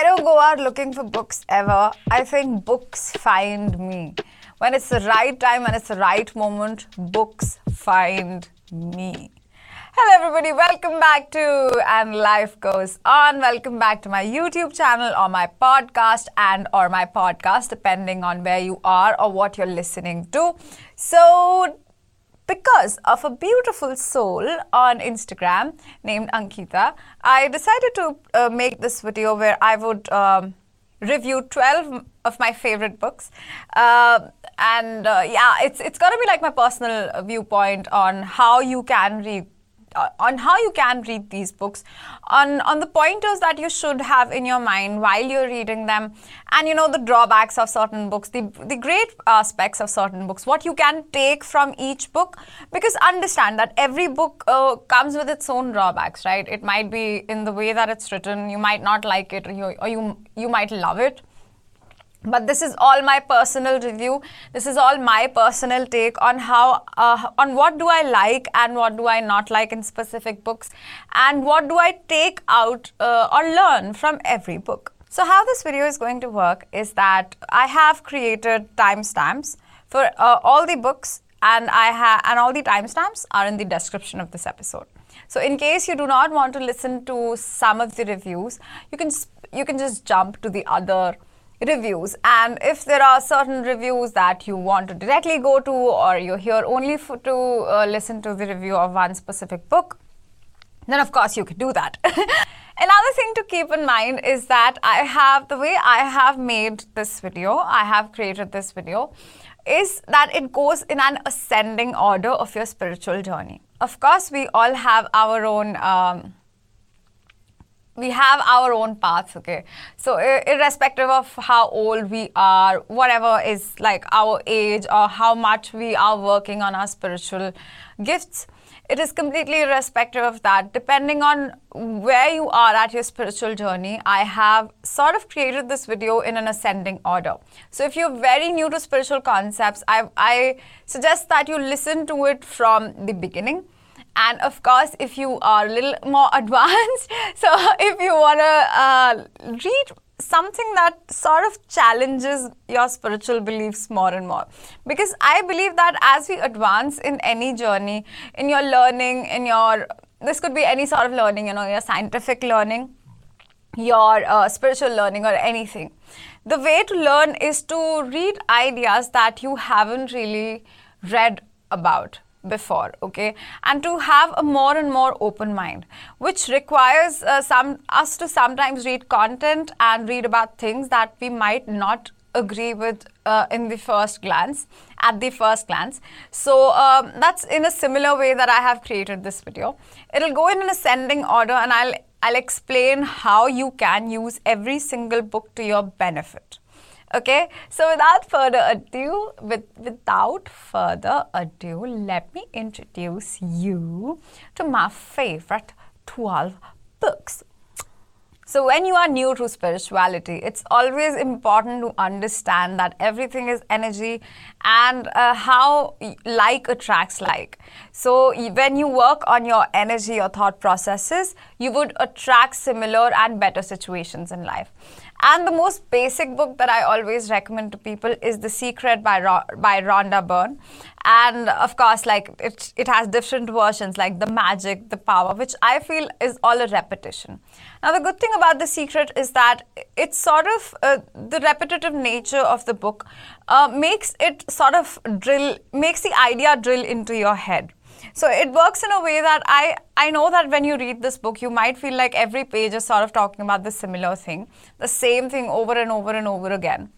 I don't go out looking for books ever. I think books find me. When it's the right time and it's the right moment, books find me. Hello, everybody. Welcome back to And Life Goes On. Welcome back to my YouTube channel or my podcast and or my podcast, depending on where you are or what you're listening to. So because of a beautiful soul on Instagram named Ankita, I decided to uh, make this video where I would um, review 12 of my favorite books. Uh, and uh, yeah, it's, it's going to be like my personal viewpoint on how you can read on how you can read these books, on, on the pointers that you should have in your mind while you're reading them, and you know the drawbacks of certain books, the, the great aspects of certain books, what you can take from each book. Because understand that every book uh, comes with its own drawbacks, right? It might be in the way that it's written, you might not like it, or you, or you, you might love it but this is all my personal review. This is all my personal take on how uh, on what do i like and what do i not like in specific books and what do i take out uh, or learn from every book. So how this video is going to work is that i have created timestamps for uh, all the books and i have and all the timestamps are in the description of this episode. So in case you do not want to listen to some of the reviews you can you can just jump to the other reviews. And if there are certain reviews that you want to directly go to or you're here only for, to uh, listen to the review of one specific book then of course you could do that. Another thing to keep in mind is that i have the way i have made this video i have created this video is that it goes in an ascending order of your spiritual journey. Of course we all have our own um, we have our own paths okay? So irrespective of how old we are whatever is like our age or how much we are working on our spiritual gifts it is completely irrespective of that. Depending on where you are at your spiritual journey i have sort of created this video in an ascending order. So if you're very new to spiritual concepts i, I suggest that you listen to it from the beginning and of course, if you are a little more advanced, so if you want to uh, read something that sort of challenges your spiritual beliefs more and more. Because I believe that as we advance in any journey, in your learning, in your this could be any sort of learning, you know, your scientific learning, your uh, spiritual learning, or anything. The way to learn is to read ideas that you haven't really read about before okay? And to have a more and more open mind which requires uh, some us to sometimes read content and read about things that we might not agree with uh, in the first glance at the first glance. So um, that's in a similar way that i have created this video. It'll go in an ascending order and i'll i'll explain how you can use every single book to your benefit Okay, so without further ado, with, without further ado, let me introduce you to my favorite 12 books. So, when you are new to spirituality, it's always important to understand that everything is energy and uh, how like attracts like. So, when you work on your energy or thought processes, you would attract similar and better situations in life. And the most basic book that I always recommend to people is The Secret by, Ro- by Rhonda Byrne. And of course, like it, it has different versions like The Magic, The Power, which I feel is all a repetition. Now, the good thing about The Secret is that it's sort of uh, the repetitive nature of the book uh, makes it sort of drill, makes the idea drill into your head so it works in a way that I, I know that when you read this book, you might feel like every page is sort of talking about the similar thing, the same thing over and over and over again.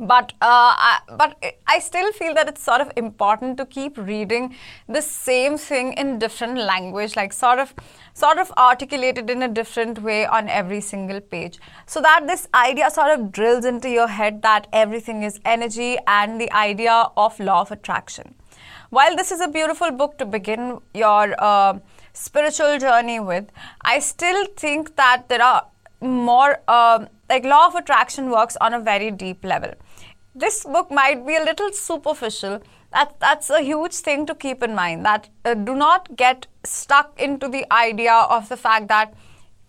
But uh, I, but I still feel that it's sort of important to keep reading the same thing in different language, like sort of sort of articulated in a different way on every single page, so that this idea sort of drills into your head that everything is energy and the idea of law of attraction. While this is a beautiful book to begin your uh, spiritual journey with, I still think that there are more, uh, like, law of attraction works on a very deep level. This book might be a little superficial. That, that's a huge thing to keep in mind. That uh, do not get stuck into the idea of the fact that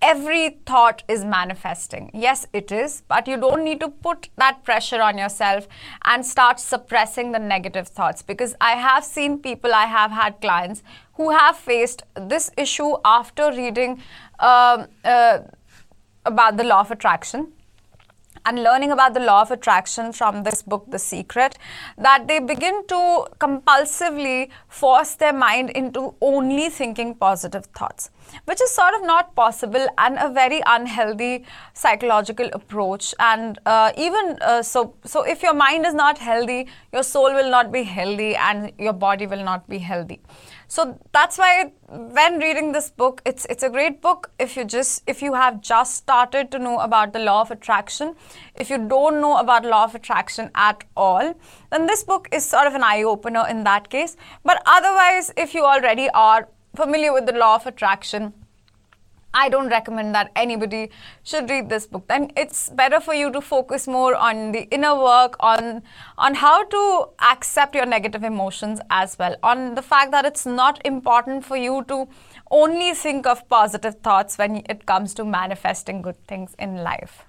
every thought is manifesting. Yes, it is, but you don't need to put that pressure on yourself and start suppressing the negative thoughts because I have seen people, I have had clients who have faced this issue after reading um, uh, about the law of attraction and learning about the law of attraction from this book, The Secret, that they begin to compulsively force their mind into only thinking positive thoughts, which is sort of not possible and a very unhealthy psychological approach. And uh, even uh, so, so if your mind is not healthy, your soul will not be healthy and your body will not be healthy. So that's why when reading this book, it's it's a great book if you just if you have just started to know about the law of attraction. If you don't know about law of attraction at all, then this book is sort of an eye opener in that case. But otherwise, if you already are familiar with the law of attraction, I don't recommend that anybody should read this book. Then it's better for you to focus more on the inner work, on on how to accept your negative emotions as well, on the fact that it's not important for you to only think of positive thoughts when it comes to manifesting good things in life.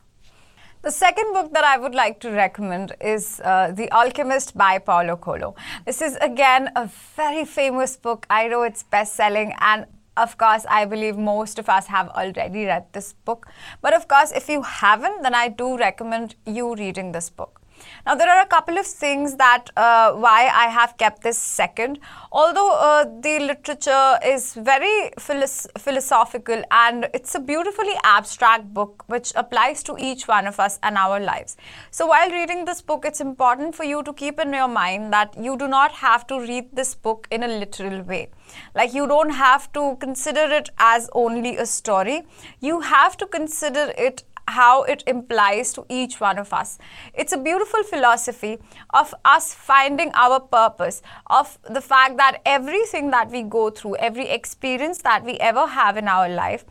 The second book that I would like to recommend is uh, The Alchemist by Paulo Coelho. This is again a very famous book. I know it's best selling and of course, I believe most of us have already read this book. But of course, if you haven't, then I do recommend you reading this book. Now, there are a couple of things that uh, why I have kept this second. Although uh, the literature is very philosophical and it's a beautifully abstract book which applies to each one of us and our lives. So, while reading this book, it's important for you to keep in your mind that you do not have to read this book in a literal way. Like, you don't have to consider it as only a story, you have to consider it how it implies to each one of us. It's a beautiful philosophy of us finding our purpose, of the fact that everything that we go through, every experience that we ever have in our life,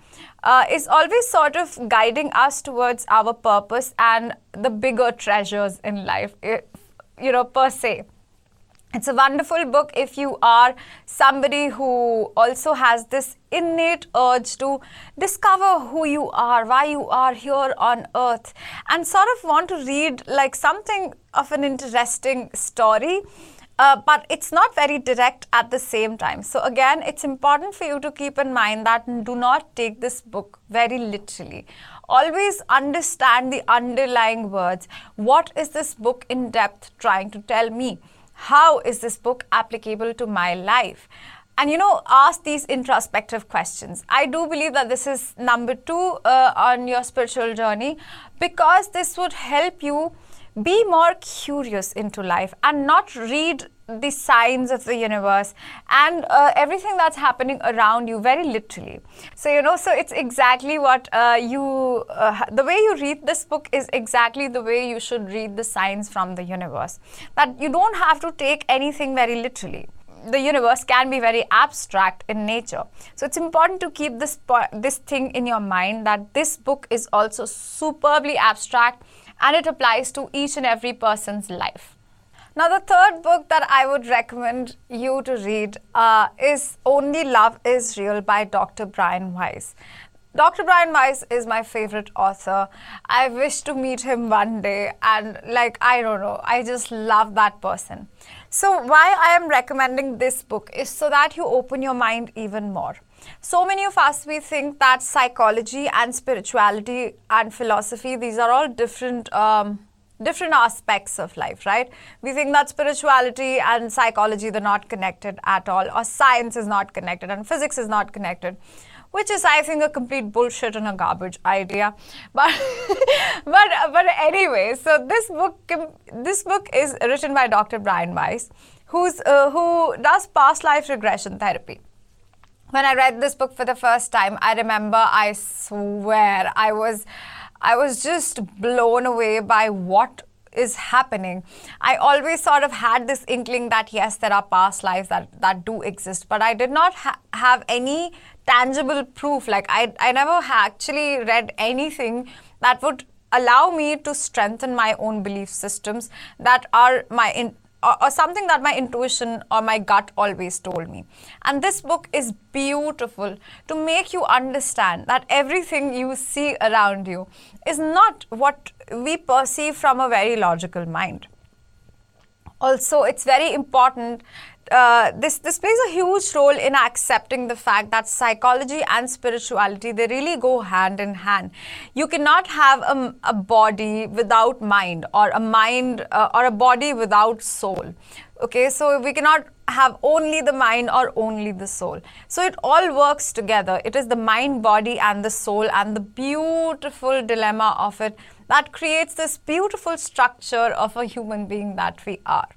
uh, is always sort of guiding us towards our purpose and the bigger treasures in life, eh, you know, per se. It's a wonderful book if you are somebody who also has this innate urge to discover who you are, why you are here on earth, and sort of want to read like something of an interesting story. Uh, but it's not very direct at the same time. So, again, it's important for you to keep in mind that do not take this book very literally. Always understand the underlying words. What is this book in depth trying to tell me? How is this book applicable to my life? And you know, ask these introspective questions. I do believe that this is number two uh, on your spiritual journey because this would help you be more curious into life and not read the signs of the universe and uh, everything that's happening around you very literally so you know so it's exactly what uh, you uh, the way you read this book is exactly the way you should read the signs from the universe that you don't have to take anything very literally the universe can be very abstract in nature. So it's important to keep this this thing in your mind that this book is also superbly abstract and it applies to each and every person's life. Now, the third book that I would recommend you to read uh, is Only Love is Real by Dr. Brian Weiss. Dr. Brian Weiss is my favorite author. I wish to meet him one day, and like, I don't know, I just love that person. So, why I am recommending this book is so that you open your mind even more. So many of us, we think that psychology and spirituality and philosophy, these are all different. Um, different aspects of life, right? We think that spirituality and psychology they're not connected at all, or science is not connected, and physics is not connected, which is, I think, a complete bullshit and a garbage idea. But, but, but anyway, so this book, this book is written by Dr. Brian Weiss, who's uh, who does past life regression therapy when I read this book for the first time, I remember I swear I was I was just blown away by what is happening. I always sort of had this inkling that yes, there are past lives that, that do exist, but I did not ha- have any tangible proof. Like, I, I never actually read anything that would allow me to strengthen my own belief systems that are my in, or, or something that my intuition or my gut always told me. And this book is beautiful to make you understand that everything you see around you is not what we perceive from a very logical mind. Also, it's very important uh, this this plays a huge role in accepting the fact that psychology and spirituality they really go hand in hand. You cannot have a, a body without mind, or a mind uh, or a body without soul. Okay, so we cannot have only the mind or only the soul. So it all works together. It is the mind, body, and the soul, and the beautiful dilemma of it that creates this beautiful structure of a human being that we are.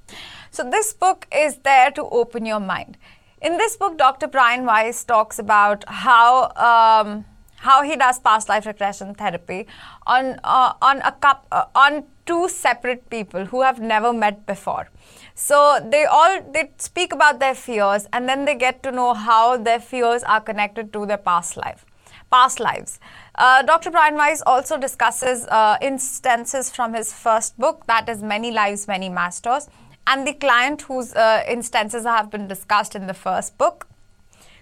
So, this book is there to open your mind. In this book, Dr. Brian Weiss talks about how. Um, how he does past life regression therapy on uh, on a cup uh, on two separate people who have never met before. So they all they speak about their fears and then they get to know how their fears are connected to their past life, past lives. Uh, Dr. Brian Weiss also discusses uh, instances from his first book, that is Many Lives, Many Masters, and the client whose uh, instances have been discussed in the first book.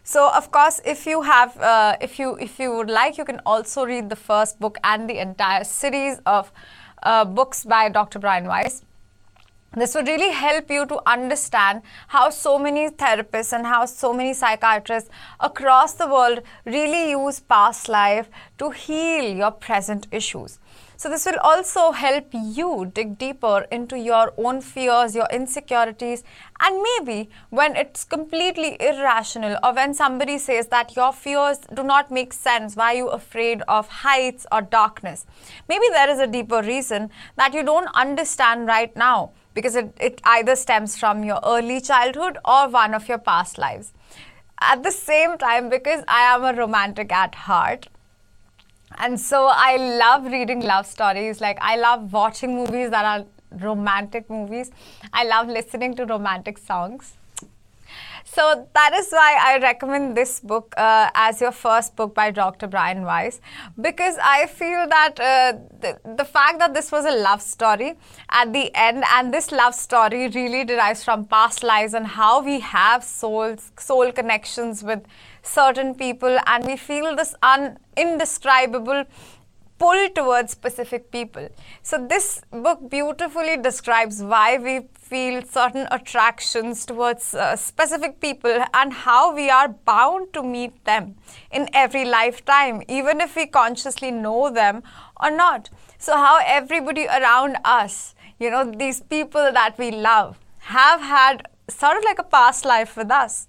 So, of course, if you have, uh, if you if you would like, you can also read the first book and the entire series of uh, books by Dr. Brian Weiss. This would really help you to understand how so many therapists and how so many psychiatrists across the world really use past life to heal your present issues. So, this will also help you dig deeper into your own fears, your insecurities, and maybe when it's completely irrational or when somebody says that your fears do not make sense, why are you afraid of heights or darkness? Maybe there is a deeper reason that you don't understand right now because it, it either stems from your early childhood or one of your past lives. At the same time, because I am a romantic at heart, and so I love reading love stories. Like, I love watching movies that are romantic movies. I love listening to romantic songs. So that is why I recommend this book uh, as your first book by Dr. Brian Weiss because I feel that uh, the, the fact that this was a love story at the end and this love story really derives from past lives and how we have souls, soul connections with certain people and we feel this un- indescribable pull towards specific people. So, this book beautifully describes why we feel certain attractions towards uh, specific people and how we are bound to meet them in every lifetime, even if we consciously know them or not. So, how everybody around us, you know, these people that we love, have had sort of like a past life with us.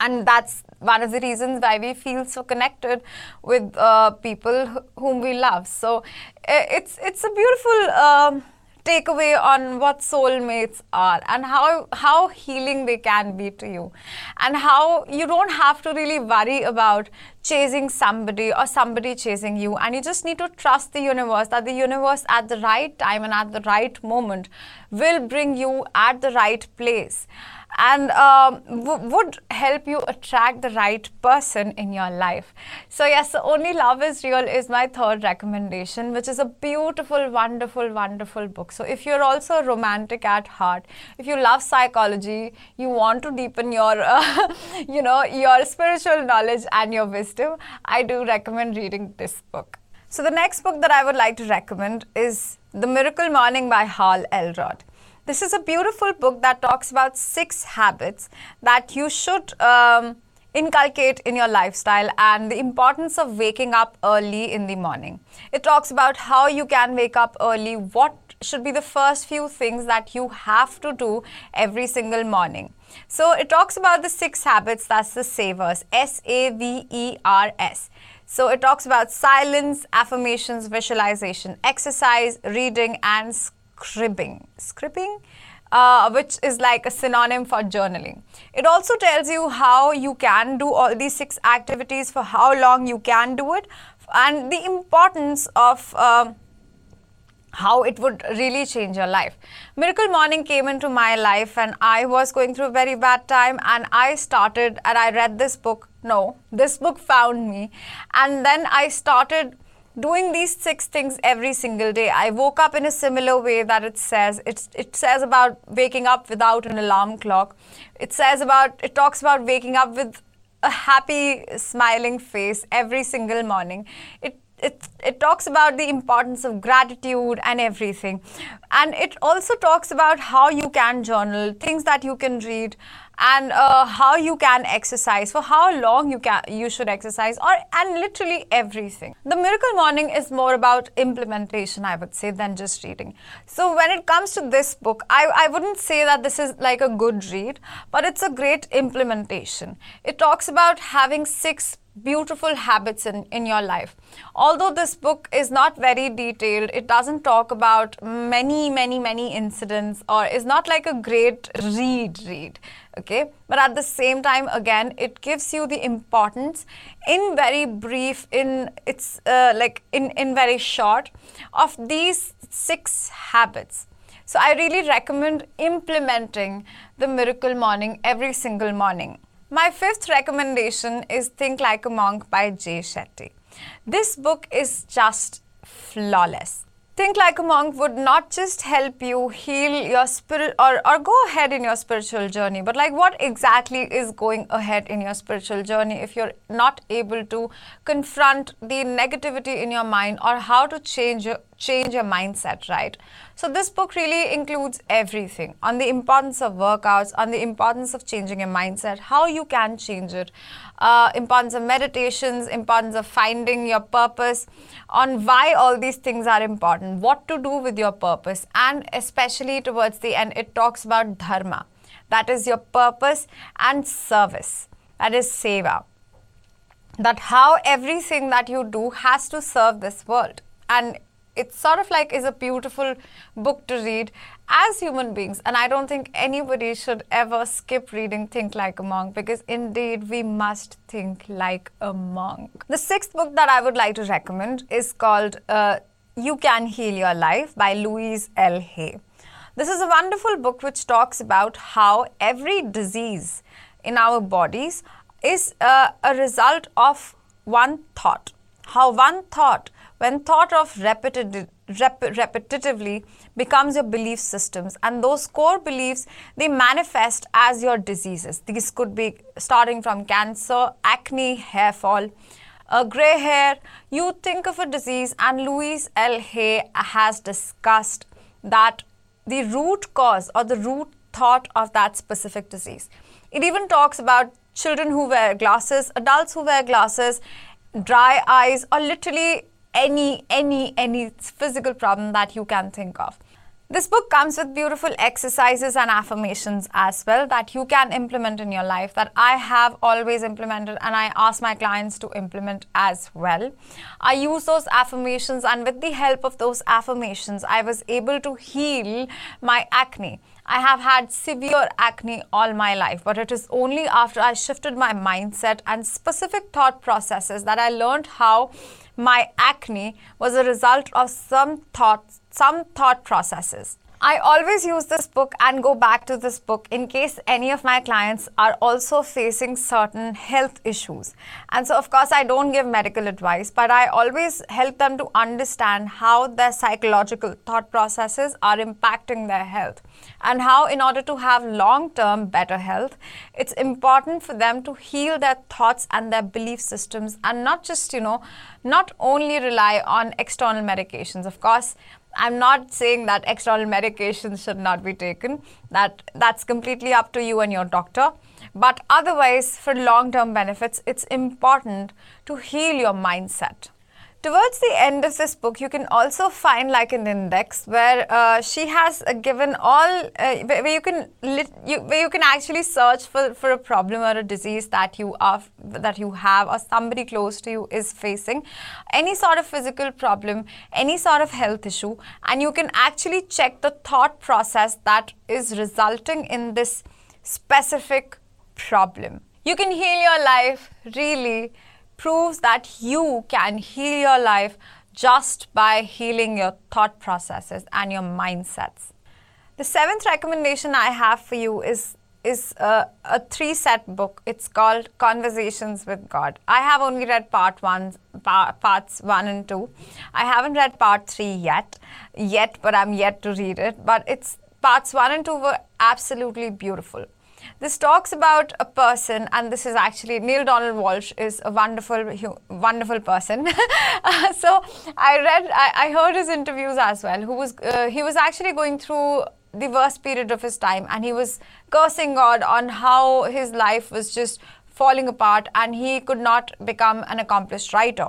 And that's one of the reasons why we feel so connected with uh, people whom we love. So it's it's a beautiful um, takeaway on what soulmates are and how how healing they can be to you, and how you don't have to really worry about chasing somebody or somebody chasing you, and you just need to trust the universe that the universe at the right time and at the right moment will bring you at the right place and um, w- would help you attract the right person in your life. So, yes, Only Love is Real is my third recommendation, which is a beautiful, wonderful, wonderful book. So, if you're also romantic at heart, if you love psychology, you want to deepen your, uh, you know, your spiritual knowledge and your wisdom, I do recommend reading this book. So, the next book that I would like to recommend is The Miracle Morning by Hal Elrod. This is a beautiful book that talks about six habits that you should um, inculcate in your lifestyle and the importance of waking up early in the morning. It talks about how you can wake up early, what should be the first few things that you have to do every single morning. So it talks about the six habits, that's the savers, S A V E R S. So it talks about silence, affirmations, visualization, exercise, reading, and scribbing. Scribbing? Uh, which is like a synonym for journaling. It also tells you how you can do all these six activities, for how long you can do it, and the importance of uh, how it would really change your life. Miracle Morning came into my life, and I was going through a very bad time, and I started and I read this book. No, this book found me, and then I started doing these six things every single day. I woke up in a similar way that it says. It, it says about waking up without an alarm clock. It says about, it talks about waking up with a happy, smiling face every single morning. It it, it talks about the importance of gratitude and everything. And it also talks about how you can journal, things that you can read, and uh, how you can exercise, for how long you can you should exercise, or and literally everything. The Miracle Morning is more about implementation, I would say, than just reading. So when it comes to this book, I, I wouldn't say that this is like a good read, but it's a great implementation. It talks about having six beautiful habits in, in your life. Although this book is not very detailed, it doesn't talk about many, many, many incidents or is not like a great read read. Okay, but at the same time, again, it gives you the importance in very brief, in it's uh, like in, in very short, of these six habits. So I really recommend implementing the miracle morning every single morning. My fifth recommendation is Think Like a Monk by Jay Shetty. This book is just flawless. Think Like a Monk would not just help you heal your spirit or, or go ahead in your spiritual journey, but like what exactly is going ahead in your spiritual journey if you're not able to confront the negativity in your mind or how to change your change your mindset, right? So this book really includes everything on the importance of workouts, on the importance of changing your mindset, how you can change it, uh, importance of meditations, importance of finding your purpose, on why all these things are important, what to do with your purpose, and especially towards the end, it talks about dharma. That is your purpose and service. That is seva. That how everything that you do has to serve this world. And it's sort of like is a beautiful book to read as human beings and i don't think anybody should ever skip reading think like a monk because indeed we must think like a monk. The sixth book that i would like to recommend is called uh, you can heal your life by louise l. Hay. This is a wonderful book which talks about how every disease in our bodies is uh, a result of one thought. How one thought when thought of repetitive, rep, repetitively becomes your belief systems. And those core beliefs they manifest as your diseases. These could be starting from cancer acne hair fall a gray hair. You think of a disease and louise l. Hay has discussed that the root cause or the root thought of that specific disease. It even talks about children who wear glasses adults who wear glasses dry eyes or literally any, any, any physical problem that you can think of. This book comes with beautiful exercises and affirmations as well that you can implement in your life that I have always implemented and I ask my clients to implement as well. I use those affirmations and with the help of those affirmations, I was able to heal my acne. I have had severe acne all my life, but it is only after I shifted my mindset and specific thought processes that I learned how my acne was a result of some thoughts, some thought processes. I always use this book and go back to this book in case any of my clients are also facing certain health issues. And so, of course, I don't give medical advice, but I always help them to understand how their psychological thought processes are impacting their health and how, in order to have long term better health, it's important for them to heal their thoughts and their belief systems and not just, you know, not only rely on external medications. Of course, I'm not saying that external medications should not be taken. That that's completely up to you and your doctor. But otherwise, for long-term benefits, it's important to heal your mindset. Towards the end of this book, you can also find like an index where uh, she has uh, given all uh, where you can lit, you, where you can actually search for, for a problem or a disease that you are that you have or somebody close to you is facing, any sort of physical problem, any sort of health issue, and you can actually check the thought process that is resulting in this specific problem. You can heal your life really proves that you can heal your life just by healing your thought processes and your mindsets. The seventh recommendation I have for you is is a, a three set book. It's called Conversations with God. I have only read part one, pa- parts one and two. I haven't read part three yet, yet, but I'm yet to read it. But it's parts one and two were absolutely beautiful. This talks about a person, and this is actually Neale Donald Walsch is a wonderful, wonderful person. so I read, I, I, heard his interviews as well. Who was uh, he was actually going through the worst period of his time, and he was cursing God on how his life was just falling apart, and he could not become an accomplished writer.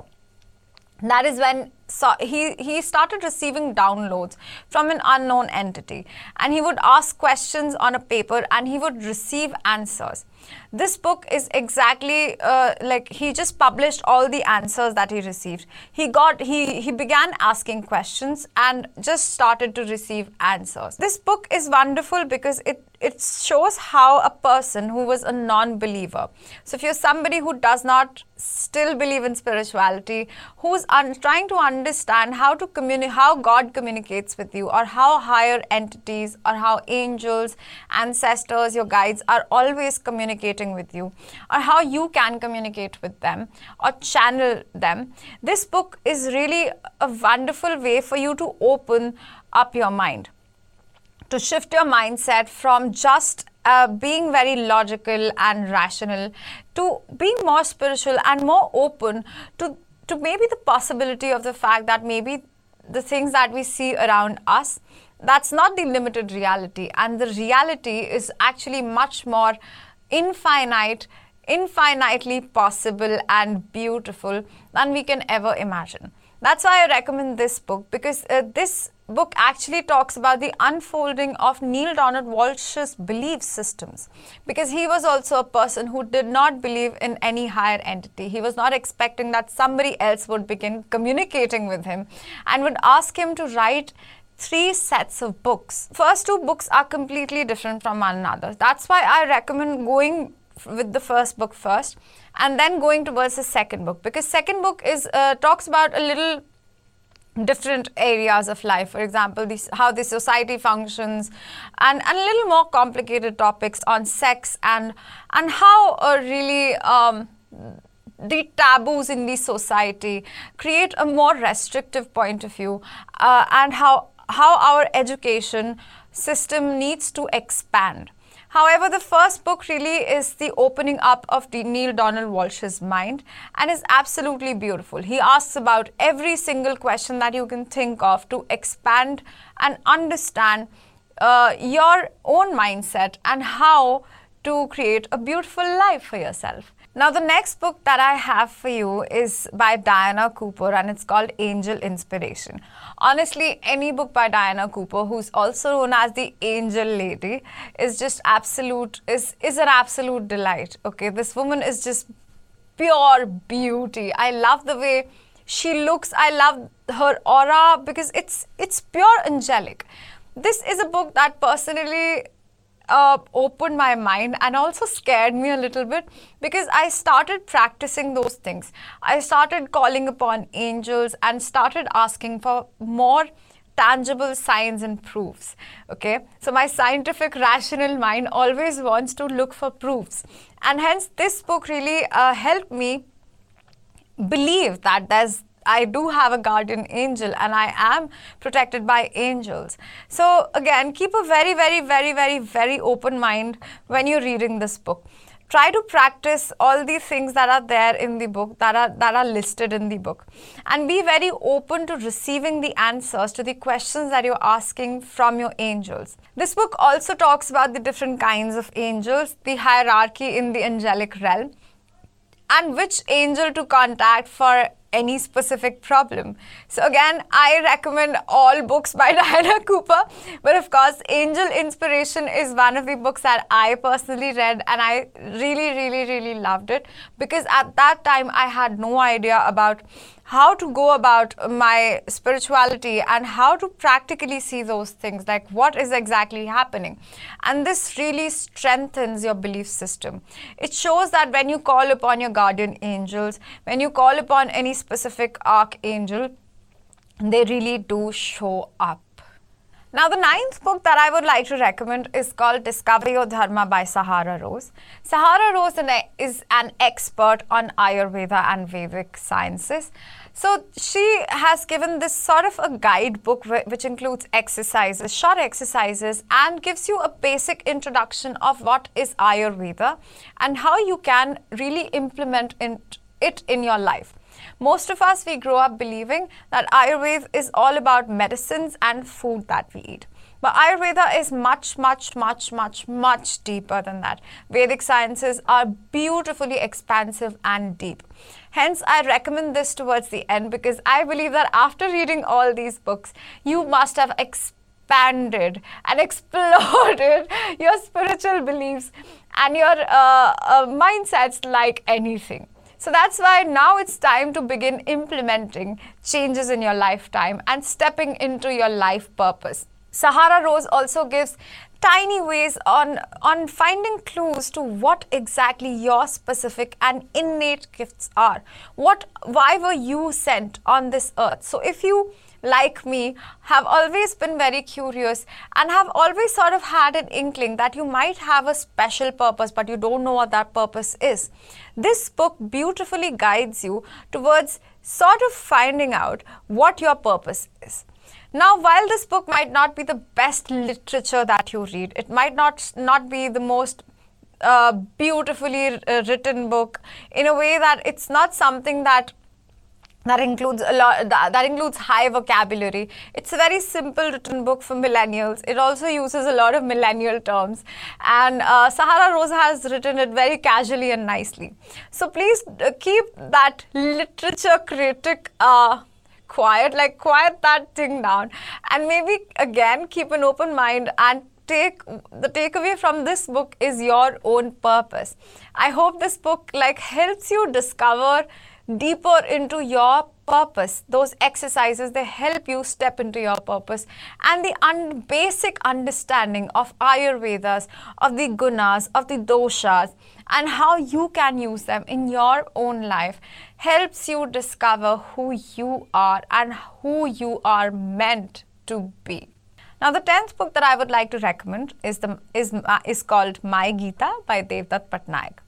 That is when so he, he started receiving downloads from an unknown entity. And he would ask questions on a paper and he would receive answers this book is exactly uh, like he just published all the answers that he received. He got he he began asking questions and just started to receive answers. This book is wonderful because it it shows how a person who was a non-believer so if you're somebody who does not still believe in spirituality who's un- trying to understand how to communicate how god communicates with you or how higher entities or how angels ancestors your guides are always communicating with you or how you can communicate with them or channel them this book is really a wonderful way for you to open up your mind to shift your mindset from just uh, being very logical and rational to being more spiritual and more open to to maybe the possibility of the fact that maybe the things that we see around us that's not the limited reality. And the reality is actually much more infinite infinitely possible and beautiful than we can ever imagine that's why i recommend this book because uh, this book actually talks about the unfolding of Neale Donald Walsch's belief systems because he was also a person who did not believe in any higher entity. He was not expecting that somebody else would begin communicating with him and would ask him to write three sets of books. First two books are completely different from one another. That's why I recommend going with the first book first and then going towards the second book because second book is uh, talks about a little different areas of life for example how the society functions and, and a little more complicated topics on sex and and how uh, really um, the taboos in the society create a more restrictive point of view uh, and how how our education system needs to expand However, the first book really is the opening up of Neale Donald Walsch's mind and is absolutely beautiful. He asks about every single question that you can think of to expand and understand uh, your own mindset and how to create a beautiful life for yourself. Now, the next book that I have for you is by Diana Cooper and it's called Angel Inspiration. Honestly, any book by Diana Cooper, who's also known as the Angel Lady, is just absolute, is, is an absolute delight. Okay, this woman is just pure beauty. I love the way she looks. I love her aura because it's it's pure angelic. This is a book that personally uh, opened my mind and also scared me a little bit because I started practicing those things. I started calling upon angels and started asking for more tangible signs and proofs. Okay, so my scientific, rational mind always wants to look for proofs, and hence this book really uh, helped me believe that there's I do have a guardian angel and I am protected by angels. So, again, keep a very, very, very, very, very open mind when you're reading this book. Try to practice all the things that are there in the book, that are, that are listed in the book. And be very open to receiving the answers to the questions that you're asking from your angels. This book also talks about the different kinds of angels, the hierarchy in the angelic realm, and which angel to contact for any specific problem. So, again, I recommend all books by Diana Cooper, but of course, Angel Inspiration is one of the books that I personally read and I really, really, really loved it because at that time I had no idea about how to go about my spirituality and how to practically see those things like what is exactly happening. And this really strengthens your belief system. It shows that when you call upon your guardian angels when you call upon any specific archangel they really do show up Now, the ninth book that I would like to recommend is called Discover Your Dharma by Sahara Rose. Sahara Rose is an expert on Ayurveda and Vedic sciences. So, she has given this sort of a guidebook which includes exercises, short exercises, and gives you a basic introduction of what is Ayurveda and how you can really implement it in your life. Most of us, we grow up believing that Ayurveda is all about medicines and food that we eat. But Ayurveda is much, much, much, much, much deeper than that. Vedic sciences are beautifully expansive and deep. Hence, I recommend this towards the end because I believe that after reading all these books, you must have expanded and exploded your spiritual beliefs and your uh, uh, mindsets like anything. So that's why now it's time to begin implementing changes in your lifetime and stepping into your life purpose. Sahara Rose also gives tiny ways on, on finding clues to what exactly your specific and innate gifts are. What why were you sent on this earth? So if you like me, have always been very curious and have always sort of had an inkling that you might have a special purpose, but you don't know what that purpose is. This book beautifully guides you towards sort of finding out what your purpose is. Now, while this book might not be the best literature that you read, it might not not be the most uh, beautifully uh, written book in a way that it's not something that that includes a lot that, includes high vocabulary. It's a very simple written book for millennials. It also uses a lot of millennial terms. And uh, Sahara Rose has written it very casually and nicely. So please uh, keep that literature critic uh, quiet like quiet that thing down. And maybe again keep an open mind and take the takeaway from this book is your own purpose. I hope this book like helps you discover deeper into your purpose. Those exercises, they help you step into your purpose. And the un- basic understanding of Ayurvedas, of the gunas, of the doshas, and how you can use them in your own life helps you discover who you are and who you are meant to be. Now, the tenth book that I would like to recommend is the is uh, is called My Gita by Devdutt Pattanaik.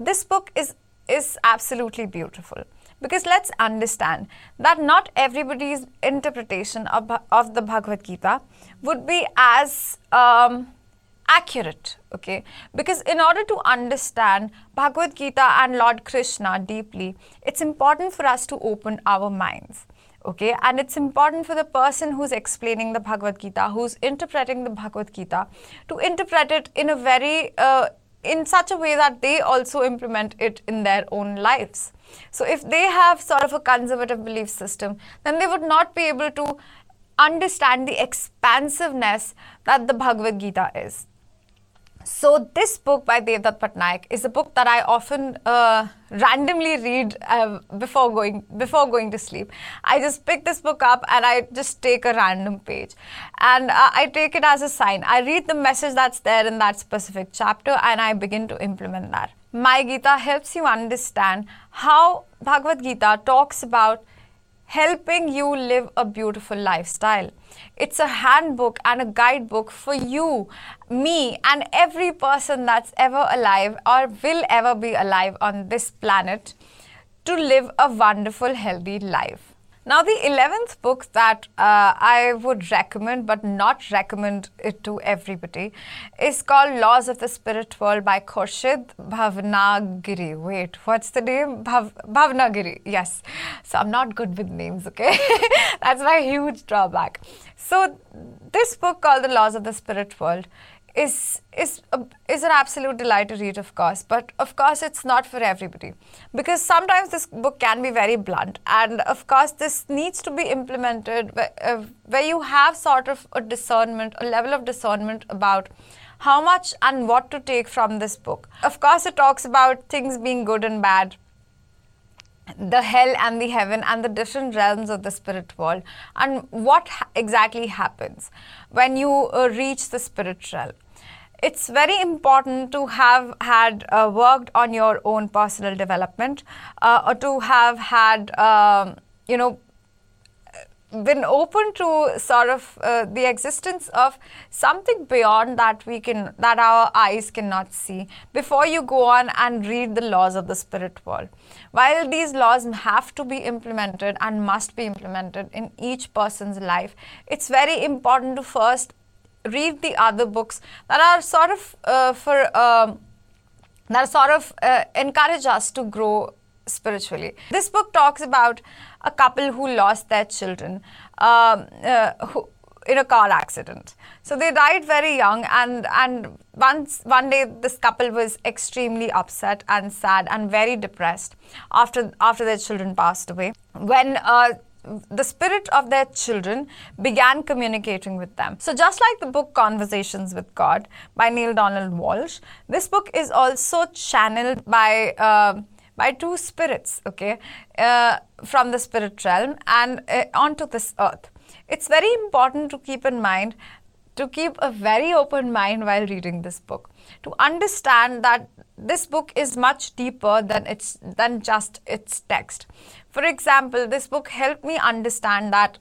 This book is is absolutely beautiful. Because let's understand that not everybody's interpretation of, of the Bhagavad Gita would be as um, accurate, okay? Because in order to understand Bhagavad Gita and Lord Krishna deeply, it's important for us to open our minds okay and it's important for the person who's explaining the bhagavad gita who's interpreting the bhagavad gita to interpret it in a very uh, in such a way that they also implement it in their own lives. So, if they have sort of a conservative belief system, then they would not be able to understand the expansiveness that the Bhagavad Gita is. So this book by Devdutt Pattanaik is a book that I often uh, randomly read uh, before going before going to sleep. I just pick this book up and I just take a random page, and uh, I take it as a sign. I read the message that's there in that specific chapter, and I begin to implement that. My Gita helps you understand how Bhagavad Gita talks about helping you live a beautiful lifestyle. It's a handbook and a guidebook for you, me, and every person that's ever alive or will ever be alive on this planet to live a wonderful, healthy life. Now, the 11th book that uh, I would recommend, but not recommend it to everybody, is called Laws of the Spirit World by Khorshed Bhavnagiri. Wait, what's the name? Bhav- Bhavnagiri, yes. So, I'm not good with names, okay? That's my huge drawback. So, this book called The Laws of the Spirit World is is a, is an absolute delight to read, of course. But of course, it's not for everybody because sometimes this book can be very blunt, and of course, this needs to be implemented where, uh, where you have sort of a discernment, a level of discernment about how much and what to take from this book. Of course, it talks about things being good and bad, the hell and the heaven and the different realms of the spirit world and what ha- exactly happens when you uh, reach the spirit realm it's very important to have had uh, worked on your own personal development uh, or to have had um, you know been open to sort of uh, the existence of something beyond that we can that our eyes cannot see before you go on and read the laws of the spirit world. While these laws have to be implemented and must be implemented in each person's life it's very important to first read the other books that are sort of uh, for um, that sort of uh, encourage us to grow spiritually. This book talks about a couple who lost their children um, uh, who, in a car accident. So they died very young, and and once one day this couple was extremely upset and sad and very depressed after after their children passed away. When uh, the spirit of their children began communicating with them. So, just like the book Conversations with God by Neale Donald Walsch, this book is also channeled by uh, by two spirits, okay, uh, from the spirit realm and uh, onto this earth. It's very important to keep in mind to keep a very open mind while reading this book to understand that this book is much deeper than its than just its text for example this book helped me understand that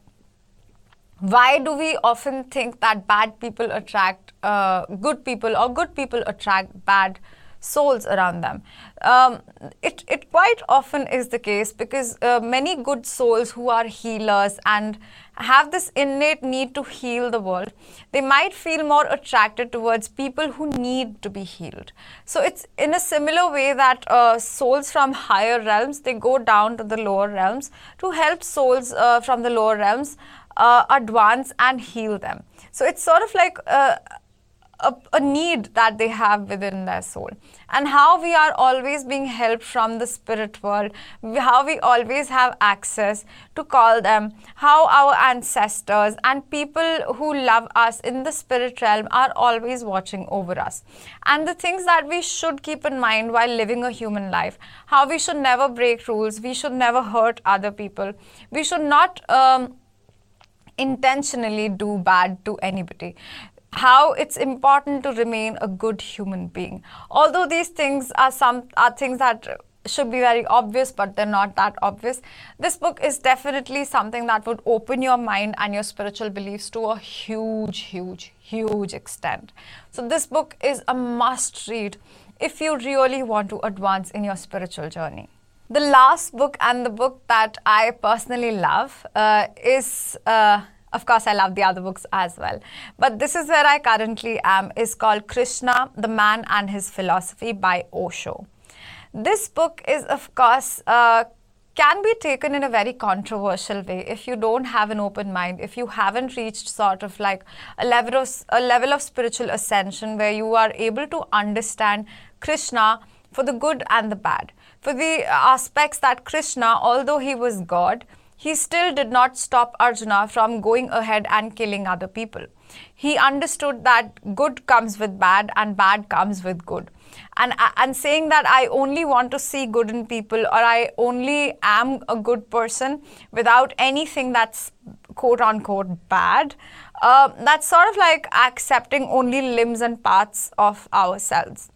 why do we often think that bad people attract uh, good people or good people attract bad souls around them. Um, it, it quite often is the case because uh, many good souls who are healers and have this innate need to heal the world, they might feel more attracted towards people who need to be healed. So it's in a similar way that uh, souls from higher realms they go down to the lower realms to help souls uh, from the lower realms uh, advance and heal them. So it's sort of like uh, a, a, need that they have within their soul. And how we are always being helped from the spirit world how we always have access to call them how our ancestors and people who love us in the spirit realm are always watching over us. And the things that we should keep in mind while living a human life how we should never break rules we should never hurt other people we should not um, intentionally do bad to anybody how it's important to remain a good human being. Although these things are some are things that should be very obvious, but they're not that obvious. This book is definitely something that would open your mind and your spiritual beliefs to a huge, huge, huge extent. So, this book is a must read if you really want to advance in your spiritual journey. The last book and the book that I personally love uh, is. Uh, of course, I love the other books as well. But this is where I currently am, is called Krishna, the Man and His Philosophy by Osho. This book is, of course, uh, can be taken in a very controversial way if you don't have an open mind, if you haven't reached sort of like a level of, a level of spiritual ascension where you are able to understand Krishna for the good and the bad. For the aspects that Krishna, although he was God, he still did not stop Arjuna from going ahead and killing other people. He understood that good comes with bad and bad comes with good. And, and saying that I only want to see good in people or I only am a good person without anything that's quote unquote bad, uh, that's sort of like accepting only limbs and parts of ourselves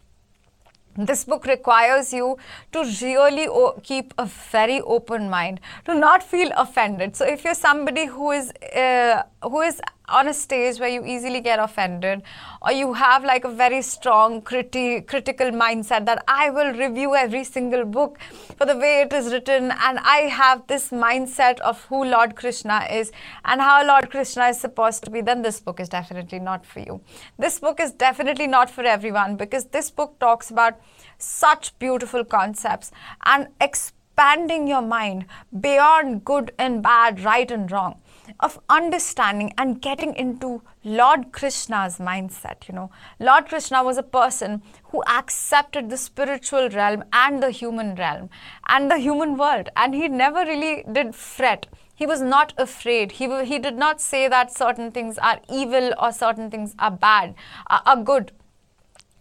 this book requires you to really keep a very open mind to not feel offended. So if you're somebody who is uh, who is on a stage where you easily get offended or you have like a very strong criti- critical mindset that I will review every single book for the way it is written and I have this mindset of who Lord Krishna is and how Lord Krishna is supposed to be then this book is definitely not for you. This book is definitely not for everyone because this book talks about such beautiful concepts and expanding your mind beyond good and bad, right and wrong of understanding and getting into Lord Krishna's mindset. You know, Lord Krishna was a person who accepted the spiritual realm and the human realm and the human world, and he never really did fret. He was not afraid. He, he did not say that certain things are evil or certain things are bad, are, are good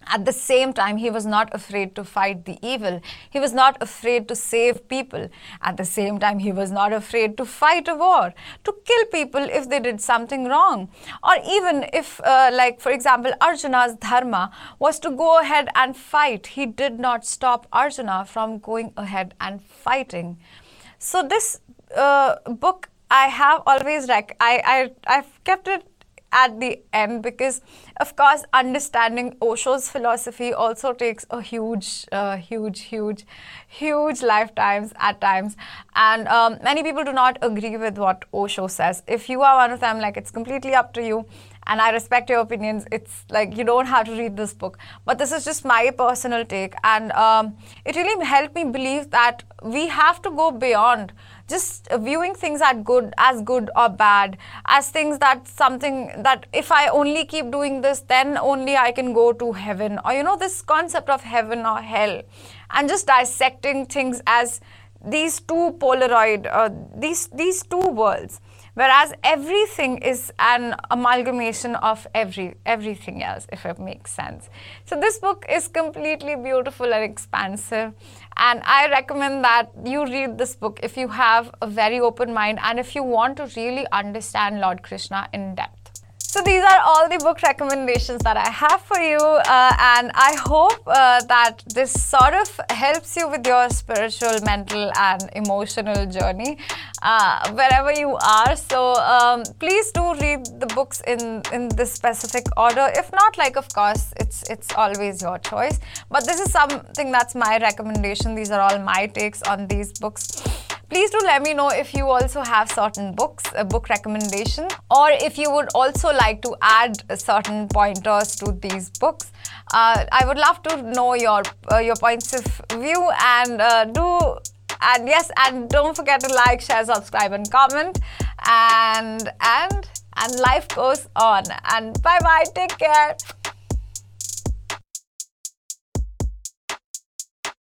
at the same time, he was not afraid to fight the evil. He was not afraid to save people. At the same time, he was not afraid to fight a war, to kill people if they did something wrong. Or even if, uh, like, for example, Arjuna's dharma was to go ahead and fight, he did not stop Arjuna from going ahead and fighting. So, this uh, book I have always rec- I, I I've kept it at the end because of course understanding osho's philosophy also takes a huge uh, huge huge huge lifetimes at times. And um, many people do not agree with what osho says. If you are one of them like it's completely up to you. And I respect your opinions. It's like you don't have to read this book, but this is just my personal take, and um, it really helped me believe that we have to go beyond just viewing things as good as good or bad as things that something that if i only keep doing this then only i can go to heaven. Or you know this concept of heaven or hell and just dissecting things as these two polaroid uh, these these two worlds whereas everything is an amalgamation of every everything else if it makes sense. So this book is completely beautiful and expansive. And i recommend that you read this book if you have a very open mind and if you want to really understand lord krishna in depth so these are all the book recommendations that I have for you, uh, and I hope uh, that this sort of helps you with your spiritual, mental, and emotional journey uh, wherever you are. So um, please do read the books in in this specific order. If not, like of course, it's it's always your choice. But this is something that's my recommendation. These are all my takes on these books. Please do let me know if you also have certain books, a book recommendation, or if you would also like to add certain pointers to these books. Uh, I would love to know your uh, your points of view and uh, do and yes and don't forget to like share subscribe and comment. And and and life goes on. And bye bye take care